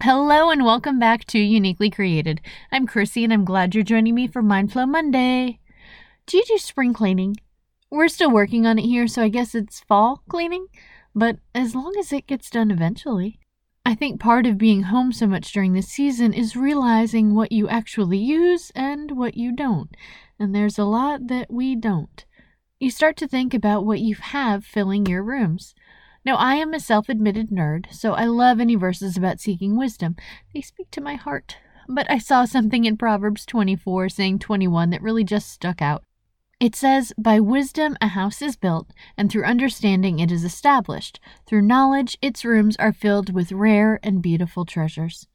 Hello and welcome back to Uniquely Created. I'm Chrissy and I'm glad you're joining me for Mindflow Monday. Do you do spring cleaning? We're still working on it here, so I guess it's fall cleaning, but as long as it gets done eventually. I think part of being home so much during this season is realizing what you actually use and what you don't, and there's a lot that we don't. You start to think about what you have filling your rooms. Now, I am a self admitted nerd, so I love any verses about seeking wisdom. They speak to my heart. But I saw something in Proverbs 24 saying 21 that really just stuck out. It says, By wisdom a house is built, and through understanding it is established. Through knowledge its rooms are filled with rare and beautiful treasures.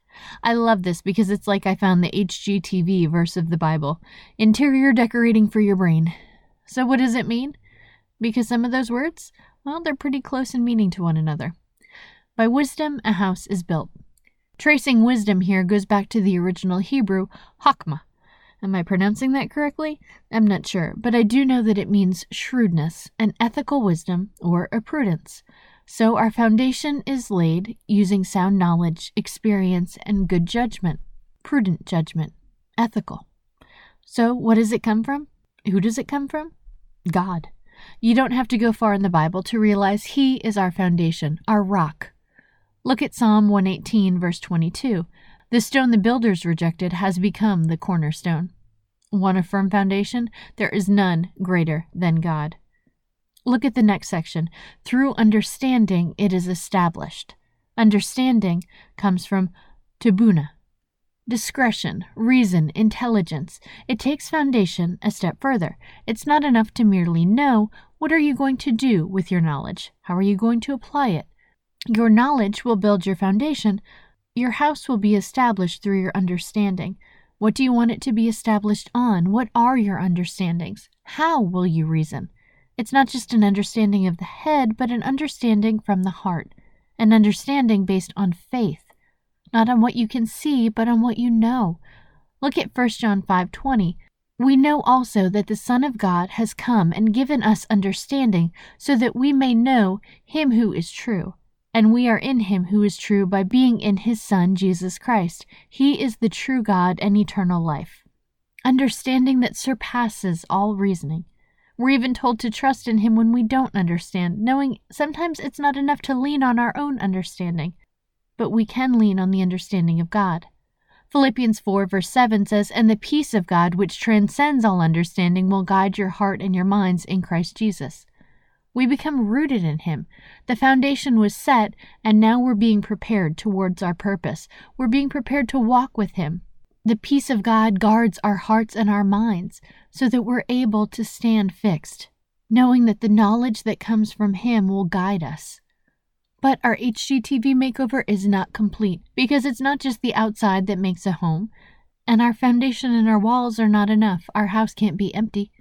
I love this because it's like I found the HGTV verse of the Bible interior decorating for your brain. So, what does it mean? Because some of those words well, they're pretty close in meaning to one another. By wisdom, a house is built. Tracing wisdom here goes back to the original Hebrew, hakma. Am I pronouncing that correctly? I'm not sure, but I do know that it means shrewdness, an ethical wisdom, or a prudence. So our foundation is laid using sound knowledge, experience, and good judgment. Prudent judgment. Ethical. So what does it come from? Who does it come from? God. You don't have to go far in the Bible to realize He is our foundation, our rock. Look at Psalm 118, verse 22. The stone the builders rejected has become the cornerstone. Want a firm foundation? There is none greater than God. Look at the next section. Through understanding, it is established. Understanding comes from tabuna, Discretion, reason, intelligence. It takes foundation a step further. It's not enough to merely know. What are you going to do with your knowledge? How are you going to apply it? Your knowledge will build your foundation. Your house will be established through your understanding. What do you want it to be established on? What are your understandings? How will you reason? It's not just an understanding of the head, but an understanding from the heart, an understanding based on faith not on what you can see, but on what you know. Look at 1 John 5:20. We know also that the Son of God has come and given us understanding, so that we may know him who is true. And we are in him who is true by being in his Son, Jesus Christ. He is the true God and eternal life. Understanding that surpasses all reasoning. We're even told to trust in him when we don't understand, knowing sometimes it's not enough to lean on our own understanding but we can lean on the understanding of God. Philippians 4, verse 7 says, And the peace of God, which transcends all understanding, will guide your heart and your minds in Christ Jesus. We become rooted in Him. The foundation was set, and now we're being prepared towards our purpose. We're being prepared to walk with Him. The peace of God guards our hearts and our minds so that we're able to stand fixed, knowing that the knowledge that comes from Him will guide us. But our HGTV makeover is not complete because it's not just the outside that makes a home, and our foundation and our walls are not enough. Our house can't be empty.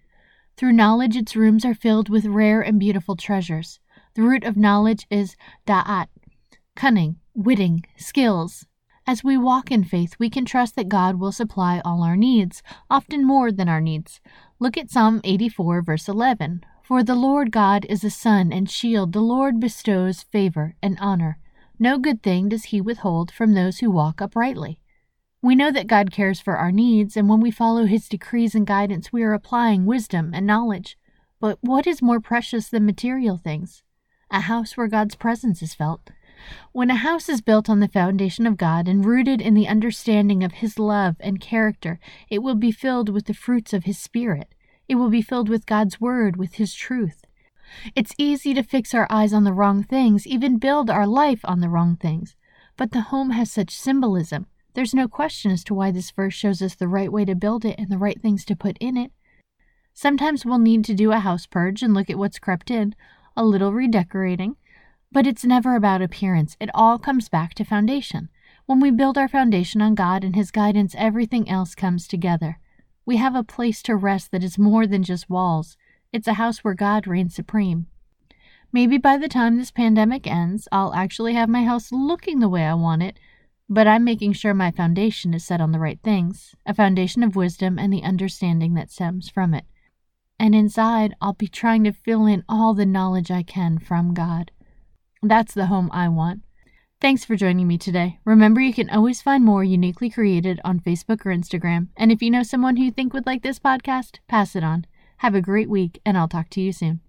Through knowledge, its rooms are filled with rare and beautiful treasures. The root of knowledge is da'at, cunning, witting, skills. As we walk in faith, we can trust that God will supply all our needs, often more than our needs. Look at Psalm 84, verse 11. For the Lord God is a sun and shield. The Lord bestows favor and honor. No good thing does he withhold from those who walk uprightly. We know that God cares for our needs, and when we follow his decrees and guidance, we are applying wisdom and knowledge. But what is more precious than material things? A house where God's presence is felt. When a house is built on the foundation of God and rooted in the understanding of His love and character, it will be filled with the fruits of His Spirit. It will be filled with God's Word, with His truth. It's easy to fix our eyes on the wrong things, even build our life on the wrong things. But the home has such symbolism. There's no question as to why this verse shows us the right way to build it and the right things to put in it. Sometimes we'll need to do a house purge and look at what's crept in, a little redecorating, but it's never about appearance. It all comes back to foundation. When we build our foundation on God and His guidance, everything else comes together. We have a place to rest that is more than just walls. It's a house where God reigns supreme. Maybe by the time this pandemic ends, I'll actually have my house looking the way I want it, but I'm making sure my foundation is set on the right things a foundation of wisdom and the understanding that stems from it. And inside, I'll be trying to fill in all the knowledge I can from God. That's the home I want. Thanks for joining me today. Remember, you can always find more uniquely created on Facebook or Instagram. And if you know someone who you think would like this podcast, pass it on. Have a great week, and I'll talk to you soon.